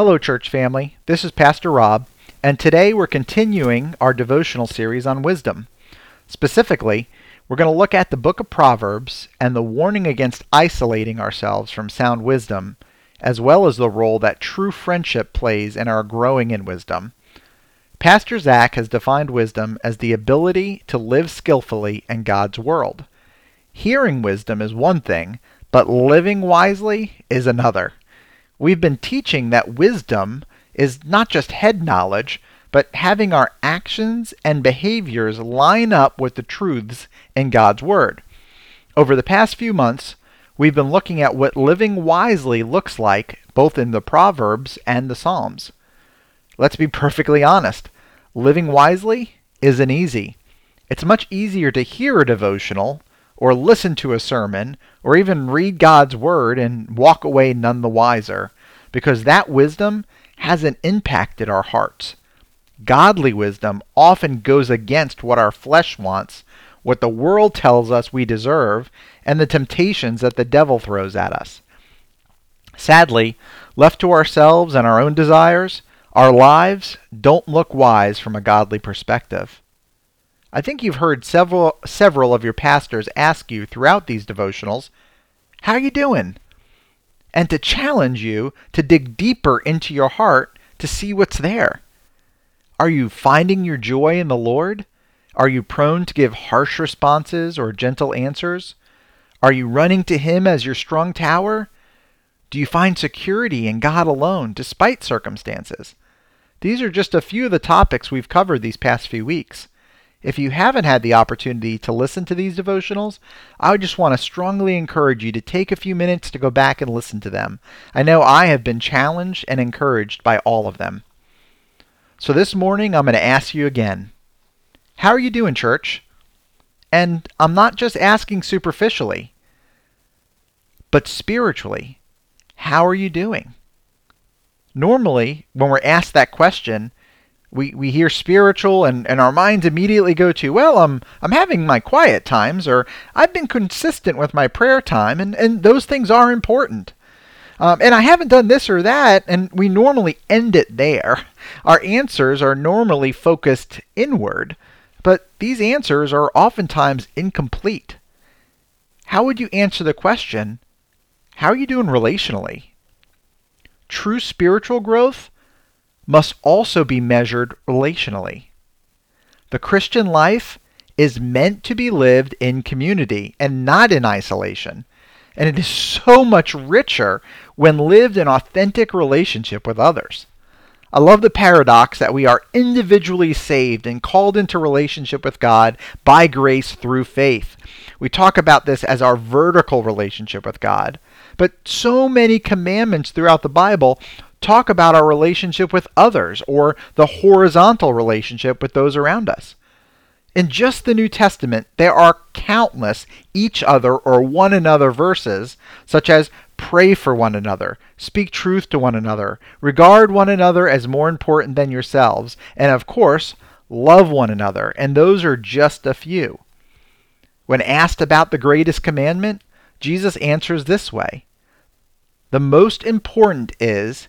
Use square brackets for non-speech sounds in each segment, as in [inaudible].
Hello, church family. This is Pastor Rob, and today we're continuing our devotional series on wisdom. Specifically, we're going to look at the book of Proverbs and the warning against isolating ourselves from sound wisdom, as well as the role that true friendship plays in our growing in wisdom. Pastor Zach has defined wisdom as the ability to live skillfully in God's world. Hearing wisdom is one thing, but living wisely is another we've been teaching that wisdom is not just head knowledge, but having our actions and behaviors line up with the truths in God's Word. Over the past few months, we've been looking at what living wisely looks like both in the Proverbs and the Psalms. Let's be perfectly honest. Living wisely isn't easy. It's much easier to hear a devotional or listen to a sermon, or even read God's Word and walk away none the wiser, because that wisdom hasn't impacted our hearts. Godly wisdom often goes against what our flesh wants, what the world tells us we deserve, and the temptations that the devil throws at us. Sadly, left to ourselves and our own desires, our lives don't look wise from a godly perspective. I think you've heard several several of your pastors ask you throughout these devotionals, "How are you doing?" and to challenge you to dig deeper into your heart to see what's there. Are you finding your joy in the Lord? Are you prone to give harsh responses or gentle answers? Are you running to Him as your strong tower? Do you find security in God alone despite circumstances? These are just a few of the topics we've covered these past few weeks. If you haven't had the opportunity to listen to these devotionals, I would just want to strongly encourage you to take a few minutes to go back and listen to them. I know I have been challenged and encouraged by all of them. So this morning, I'm going to ask you again How are you doing, church? And I'm not just asking superficially, but spiritually. How are you doing? Normally, when we're asked that question, we, we hear spiritual and, and our minds immediately go to, well, I'm, I'm having my quiet times, or I've been consistent with my prayer time, and, and those things are important. Um, and I haven't done this or that, and we normally end it there. Our answers are normally focused inward, but these answers are oftentimes incomplete. How would you answer the question, how are you doing relationally? True spiritual growth must also be measured relationally. The Christian life is meant to be lived in community and not in isolation. And it is so much richer when lived in authentic relationship with others. I love the paradox that we are individually saved and called into relationship with God by grace through faith. We talk about this as our vertical relationship with God. But so many commandments throughout the Bible talk about our relationship with others or the horizontal relationship with those around us. In just the New Testament, there are countless each other or one another verses, such as pray for one another, speak truth to one another, regard one another as more important than yourselves, and of course, love one another, and those are just a few. When asked about the greatest commandment, Jesus answers this way The most important is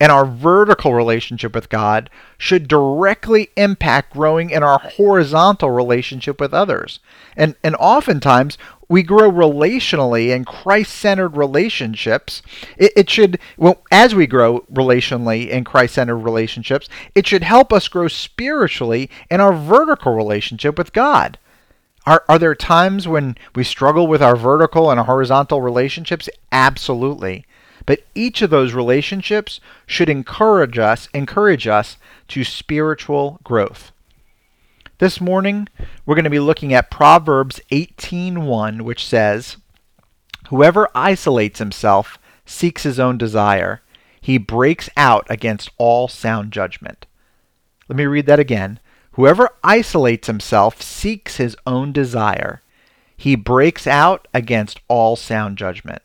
and our vertical relationship with God should directly impact growing in our horizontal relationship with others. And, and oftentimes, we grow relationally in Christ centered relationships. It, it, should, well, as we grow relationally in Christ centered relationships, it should help us grow spiritually in our vertical relationship with God. Are, are there times when we struggle with our vertical and our horizontal relationships? Absolutely. But each of those relationships should encourage us, encourage us to spiritual growth. This morning, we're going to be looking at Proverbs 18:1, which says, "Whoever isolates himself seeks his own desire. He breaks out against all sound judgment." Let me read that again. Whoever isolates himself seeks his own desire. He breaks out against all sound judgment.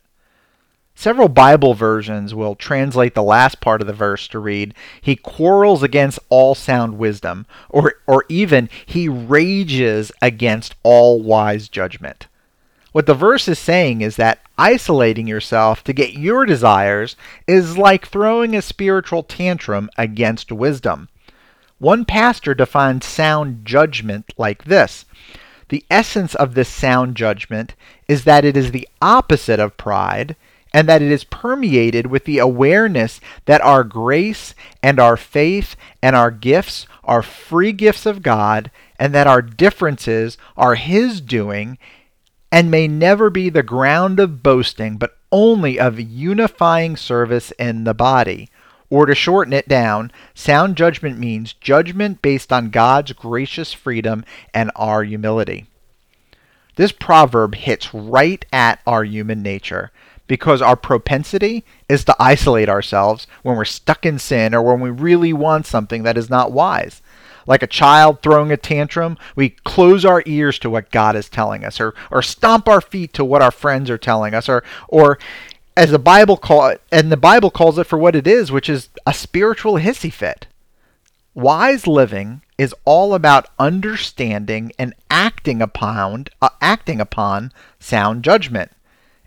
Several Bible versions will translate the last part of the verse to read, He quarrels against all sound wisdom, or, or even, He rages against all wise judgment. What the verse is saying is that isolating yourself to get your desires is like throwing a spiritual tantrum against wisdom. One pastor defined sound judgment like this The essence of this sound judgment is that it is the opposite of pride and that it is permeated with the awareness that our grace and our faith and our gifts are free gifts of God, and that our differences are His doing, and may never be the ground of boasting, but only of unifying service in the body. Or to shorten it down, sound judgment means judgment based on God's gracious freedom and our humility. This proverb hits right at our human nature because our propensity is to isolate ourselves when we're stuck in sin or when we really want something that is not wise. Like a child throwing a tantrum, we close our ears to what God is telling us or, or stomp our feet to what our friends are telling us or or as the Bible call it, and the Bible calls it for what it is, which is a spiritual hissy fit. Wise living is all about understanding and acting upon uh, acting upon sound judgment.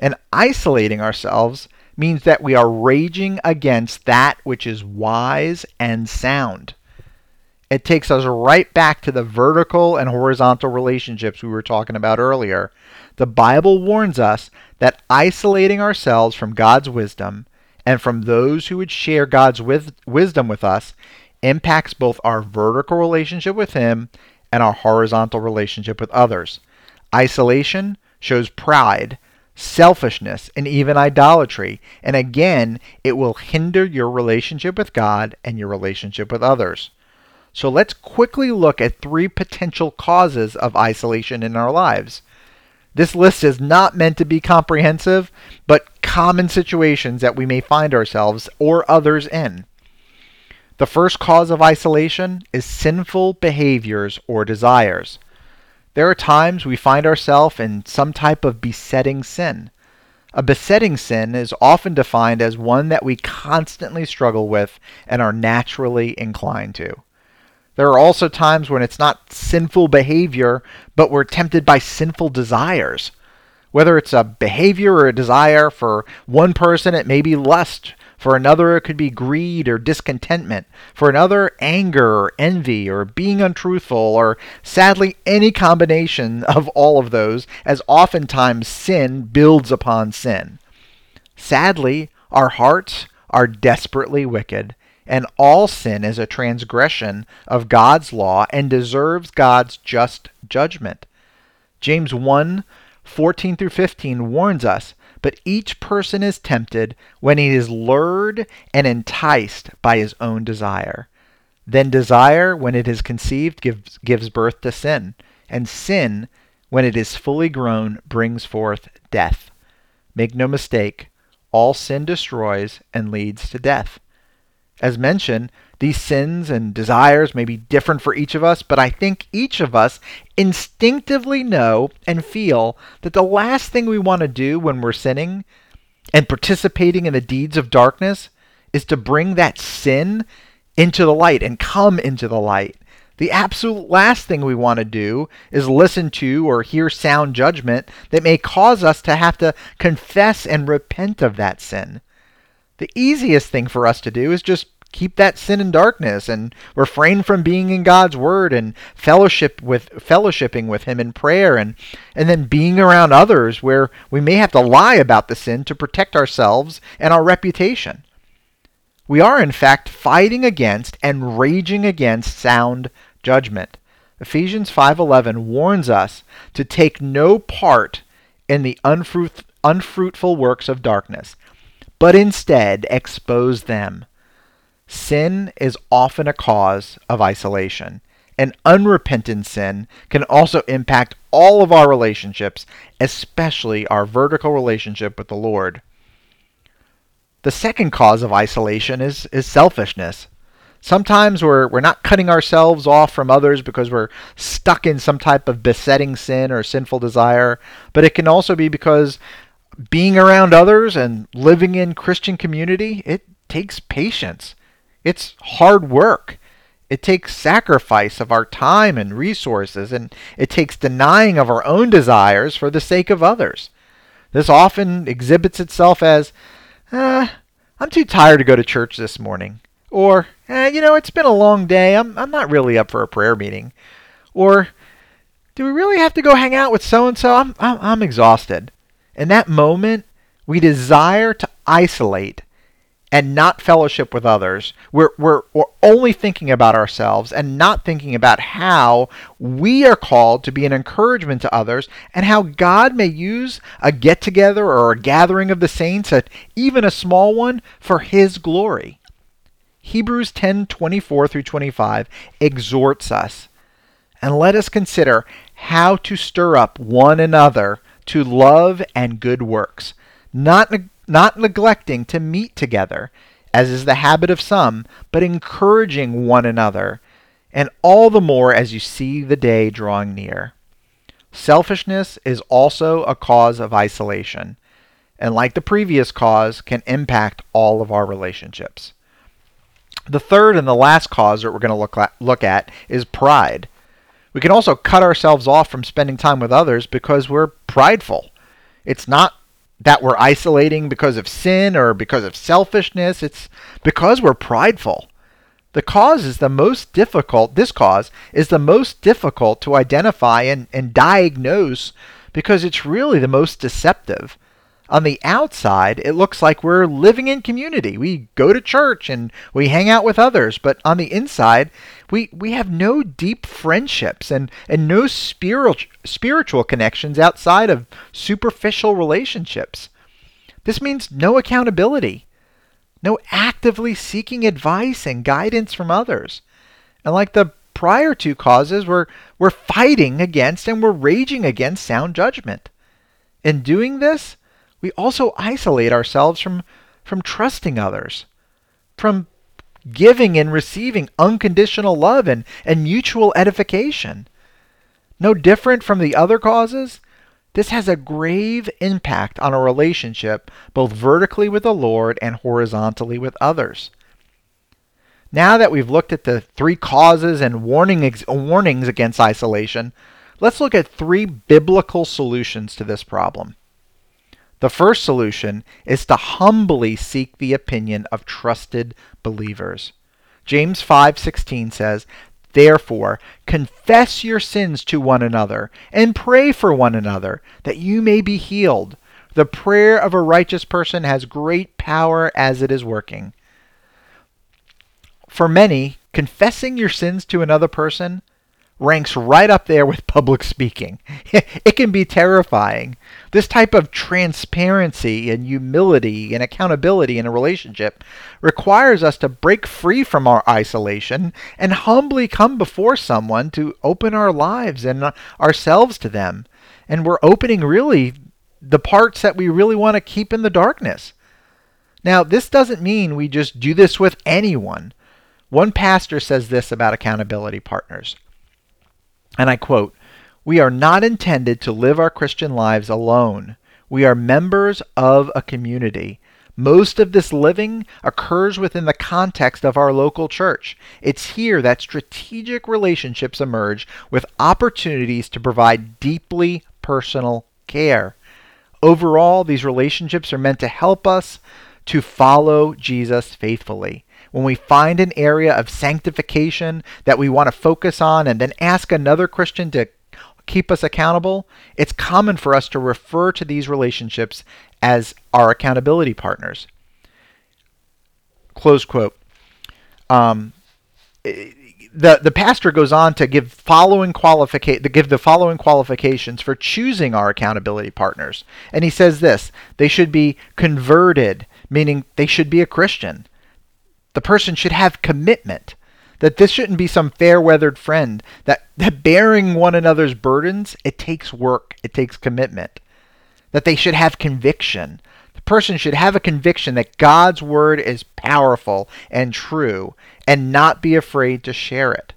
And isolating ourselves means that we are raging against that which is wise and sound. It takes us right back to the vertical and horizontal relationships we were talking about earlier. The Bible warns us that isolating ourselves from God's wisdom and from those who would share God's wisdom with us impacts both our vertical relationship with Him and our horizontal relationship with others. Isolation shows pride selfishness, and even idolatry. And again, it will hinder your relationship with God and your relationship with others. So let's quickly look at three potential causes of isolation in our lives. This list is not meant to be comprehensive, but common situations that we may find ourselves or others in. The first cause of isolation is sinful behaviors or desires. There are times we find ourselves in some type of besetting sin. A besetting sin is often defined as one that we constantly struggle with and are naturally inclined to. There are also times when it's not sinful behavior, but we're tempted by sinful desires. Whether it's a behavior or a desire, for one person it may be lust, for another, it could be greed or discontentment. For another, anger or envy or being untruthful, or sadly, any combination [laughs] of all of those, as oftentimes sin builds upon sin. Sadly, our hearts are desperately wicked, and all sin is a transgression of God's law and deserves God's just judgment. James 1 14 through 15 warns us but each person is tempted when he is lured and enticed by his own desire. Then desire, when it is conceived, gives, gives birth to sin. And sin, when it is fully grown, brings forth death. Make no mistake, all sin destroys and leads to death. As mentioned, these sins and desires may be different for each of us, but I think each of us instinctively know and feel that the last thing we want to do when we're sinning and participating in the deeds of darkness is to bring that sin into the light and come into the light. The absolute last thing we want to do is listen to or hear sound judgment that may cause us to have to confess and repent of that sin. The easiest thing for us to do is just keep that sin in darkness and refrain from being in God's word and fellowship with fellowshipping with him in prayer and and then being around others where we may have to lie about the sin to protect ourselves and our reputation. We are in fact fighting against and raging against sound judgment. Ephesians 5:11 warns us to take no part in the unfruit, unfruitful works of darkness, but instead expose them. Sin is often a cause of isolation. And unrepentant sin can also impact all of our relationships, especially our vertical relationship with the Lord. The second cause of isolation is, is selfishness. Sometimes we're, we're not cutting ourselves off from others because we're stuck in some type of besetting sin or sinful desire, but it can also be because being around others and living in Christian community, it takes patience. It's hard work. It takes sacrifice of our time and resources, and it takes denying of our own desires for the sake of others. This often exhibits itself as, uh, I'm too tired to go to church this morning. Or, eh, you know, it's been a long day. I'm, I'm not really up for a prayer meeting. Or, do we really have to go hang out with so and so? I'm, I'm exhausted. In that moment, we desire to isolate and not fellowship with others. We're, we're, we're only thinking about ourselves and not thinking about how we are called to be an encouragement to others and how God may use a get together or a gathering of the saints, even a small one, for His glory. Hebrews 10:24 through 25 exhorts us, and let us consider how to stir up one another to love and good works, not not neglecting to meet together, as is the habit of some, but encouraging one another, and all the more as you see the day drawing near. Selfishness is also a cause of isolation, and like the previous cause, can impact all of our relationships. The third and the last cause that we're going to look at, look at is pride. We can also cut ourselves off from spending time with others because we're prideful. It's not that we're isolating because of sin or because of selfishness, it's because we're prideful. The cause is the most difficult, this cause is the most difficult to identify and, and diagnose because it's really the most deceptive on the outside, it looks like we're living in community. We go to church and we hang out with others, but on the inside, we, we have no deep friendships and, and no spiritual, spiritual connections outside of superficial relationships. This means no accountability, no actively seeking advice and guidance from others. And like the prior two causes, we're, we're fighting against and we're raging against sound judgment. In doing this, we also isolate ourselves from, from trusting others, from giving and receiving unconditional love and, and mutual edification. No different from the other causes, this has a grave impact on a relationship both vertically with the Lord and horizontally with others. Now that we've looked at the three causes and warning ex- warnings against isolation, let's look at three biblical solutions to this problem. The first solution is to humbly seek the opinion of trusted believers. James 5:16 says, Therefore, confess your sins to one another and pray for one another that you may be healed. The prayer of a righteous person has great power as it is working. For many, confessing your sins to another person ranks right up there with public speaking. [laughs] it can be terrifying. This type of transparency and humility and accountability in a relationship requires us to break free from our isolation and humbly come before someone to open our lives and uh, ourselves to them. And we're opening really the parts that we really want to keep in the darkness. Now, this doesn't mean we just do this with anyone. One pastor says this about accountability partners and I quote, We are not intended to live our Christian lives alone. We are members of a community. Most of this living occurs within the context of our local church. It's here that strategic relationships emerge with opportunities to provide deeply personal care. Overall, these relationships are meant to help us to follow Jesus faithfully when we find an area of sanctification that we want to focus on and then ask another Christian to keep us accountable, it's common for us to refer to these relationships as our accountability partners. Close quote. Um, the the pastor goes on to give following qualifica- to give the following qualifications for choosing our accountability partners. And he says this, they should be converted, meaning they should be a Christian. The person should have commitment. That this shouldn't be some fair weathered friend. That, that bearing one another's burdens, it takes work, it takes commitment. That they should have conviction. The person should have a conviction that God's word is powerful and true and not be afraid to share it.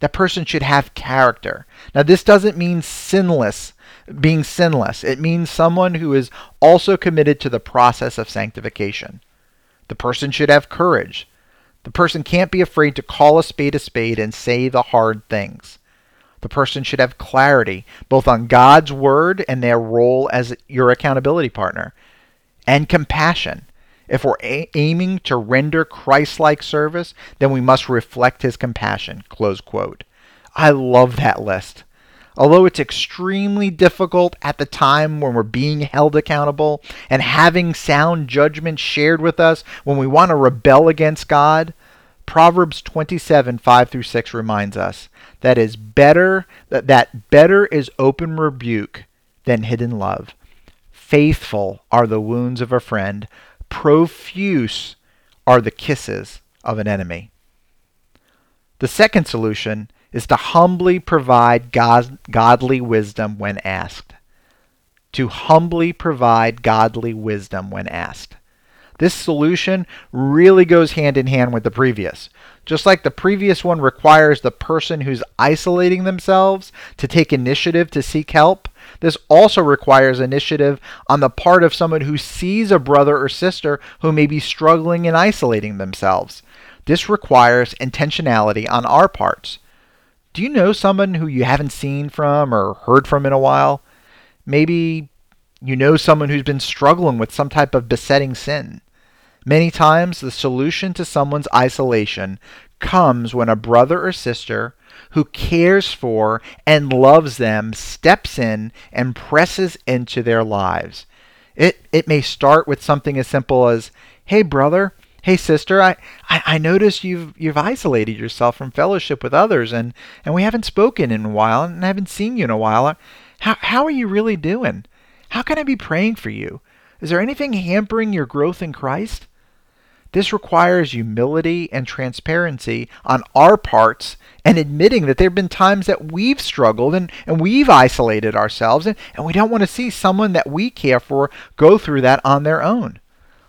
That person should have character. Now, this doesn't mean sinless, being sinless. It means someone who is also committed to the process of sanctification. The person should have courage. The person can't be afraid to call a spade a spade and say the hard things. The person should have clarity, both on God's word and their role as your accountability partner, and compassion. If we're a- aiming to render Christ like service, then we must reflect his compassion. Close quote. I love that list. Although it's extremely difficult at the time when we're being held accountable and having sound judgment shared with us when we want to rebel against God, Proverbs 27 5 through 6 reminds us that is better that, that better is open rebuke than hidden love. Faithful are the wounds of a friend, profuse are the kisses of an enemy. The second solution is to humbly provide God, godly wisdom when asked. To humbly provide godly wisdom when asked. This solution really goes hand in hand with the previous. Just like the previous one requires the person who's isolating themselves to take initiative to seek help, this also requires initiative on the part of someone who sees a brother or sister who may be struggling and isolating themselves. This requires intentionality on our parts. Do you know someone who you haven't seen from or heard from in a while? Maybe you know someone who's been struggling with some type of besetting sin. Many times, the solution to someone's isolation comes when a brother or sister who cares for and loves them steps in and presses into their lives. It, it may start with something as simple as, Hey, brother, hey sister I, I, I noticed you've you've isolated yourself from fellowship with others and, and we haven't spoken in a while and I haven't seen you in a while. Uh, how, how are you really doing? How can i be praying for you? Is there anything hampering your growth in christ? This requires humility and transparency on our parts and admitting that there have been times that we've struggled and, and we've isolated ourselves and, and we don't want to see someone that we care for go through that on their own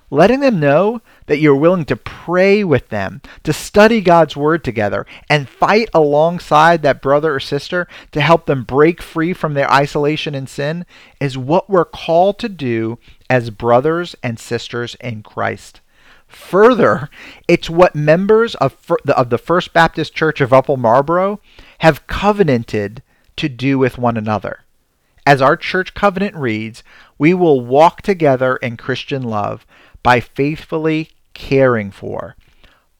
letting them know that you're willing to pray with them, to study God's Word together, and fight alongside that brother or sister to help them break free from their isolation and sin is what we're called to do as brothers and sisters in Christ. Further, it's what members of, of the First Baptist Church of Upper Marlboro have covenanted to do with one another. As our church covenant reads, we will walk together in Christian love by faithfully caring for,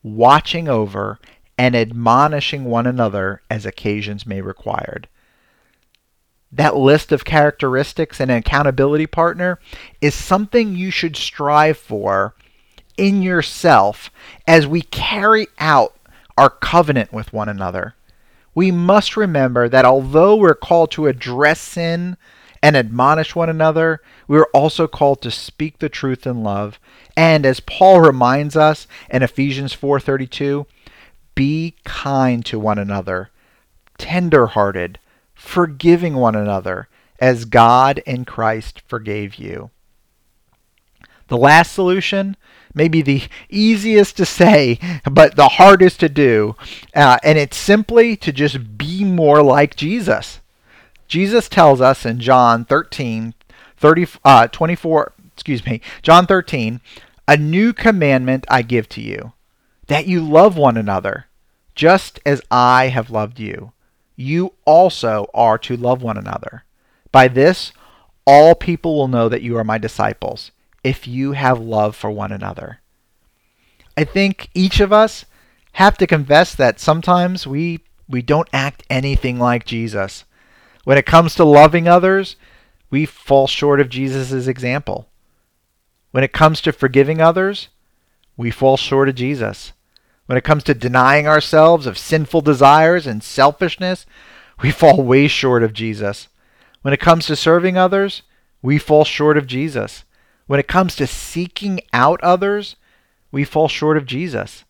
watching over, and admonishing one another as occasions may require. That list of characteristics and an accountability partner is something you should strive for in yourself as we carry out our covenant with one another. We must remember that although we're called to address sin and admonish one another, we are also called to speak the truth in love. And as Paul reminds us in Ephesians 4:32, be kind to one another, tender-hearted, forgiving one another, as God in Christ forgave you. The last solution may be the easiest to say, but the hardest to do, uh, and it's simply to just be more like Jesus. Jesus tells us in John 13, 30, uh, 24, excuse me, John 13, a new commandment I give to you, that you love one another, just as I have loved you. You also are to love one another. By this, all people will know that you are my disciples, if you have love for one another. I think each of us have to confess that sometimes we we don't act anything like Jesus. When it comes to loving others, we fall short of Jesus' example. When it comes to forgiving others, we fall short of Jesus. When it comes to denying ourselves of sinful desires and selfishness, we [laughs] fall way short of Jesus. When it comes to serving others, we fall short of Jesus. When it comes to seeking out others, we fall short of Jesus.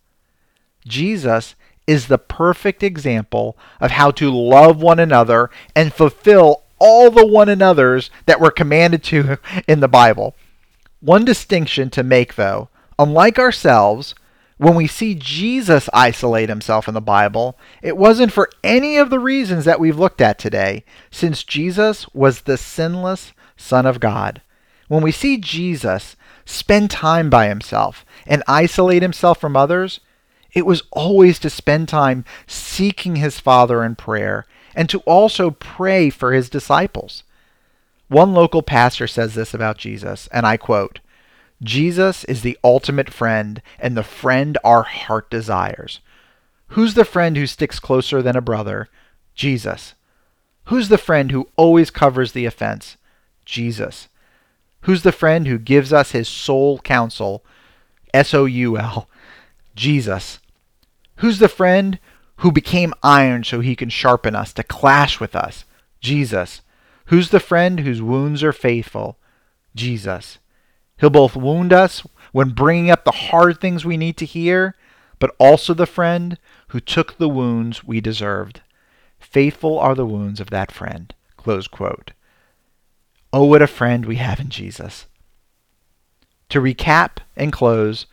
Jesus is the perfect example of how to love one another and fulfill all the one another's that were commanded to [laughs] in the Bible. One distinction to make, though. Unlike ourselves, when we see Jesus isolate himself in the Bible, it wasn't for any of the reasons that we've looked at today, since Jesus was the sinless Son of God. When we see Jesus spend time by himself and isolate himself from others, it was always to spend time seeking his Father in prayer and to also pray for his disciples. One local pastor says this about Jesus, and I quote Jesus is the ultimate friend and the friend our heart desires. Who's the friend who sticks closer than a brother? Jesus. Who's the friend who always covers the offense? Jesus. Who's the friend who gives us his soul counsel? S O U L. Jesus. Who's the friend who became iron so he can sharpen us, to clash with us? Jesus. Who's the friend whose wounds are faithful? Jesus. He'll both wound us when bringing up the hard things we need to hear, but also the friend who took the wounds we deserved. Faithful are the wounds of that friend. Close quote. Oh, what a friend we have in Jesus. To recap and close,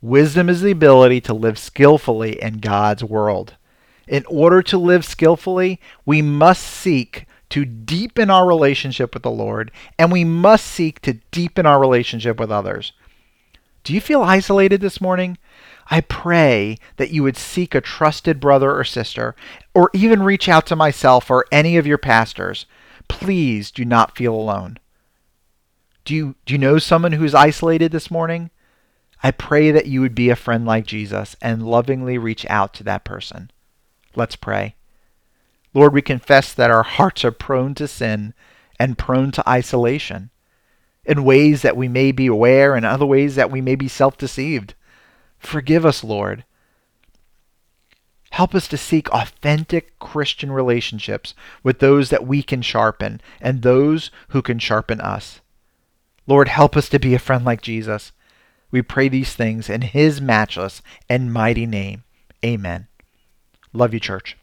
wisdom is the ability to live skillfully in God's world. In order to live skillfully, we must seek to deepen our relationship with the Lord, and we must seek to deepen our relationship with others. Do you feel isolated this morning? I pray that you would seek a trusted brother or sister, or even reach out to myself or any of your pastors. Please do not feel alone. Do you, do you know someone who's isolated this morning? I pray that you would be a friend like Jesus and lovingly reach out to that person. Let's pray. Lord, we confess that our hearts are prone to sin and prone to isolation in ways that we may be aware and other ways that we may be self deceived. Forgive us, Lord. Help us to seek authentic Christian relationships with those that we can sharpen and those who can sharpen us. Lord, help us to be a friend like Jesus. We pray these things in his matchless and mighty name. Amen. Love you, church.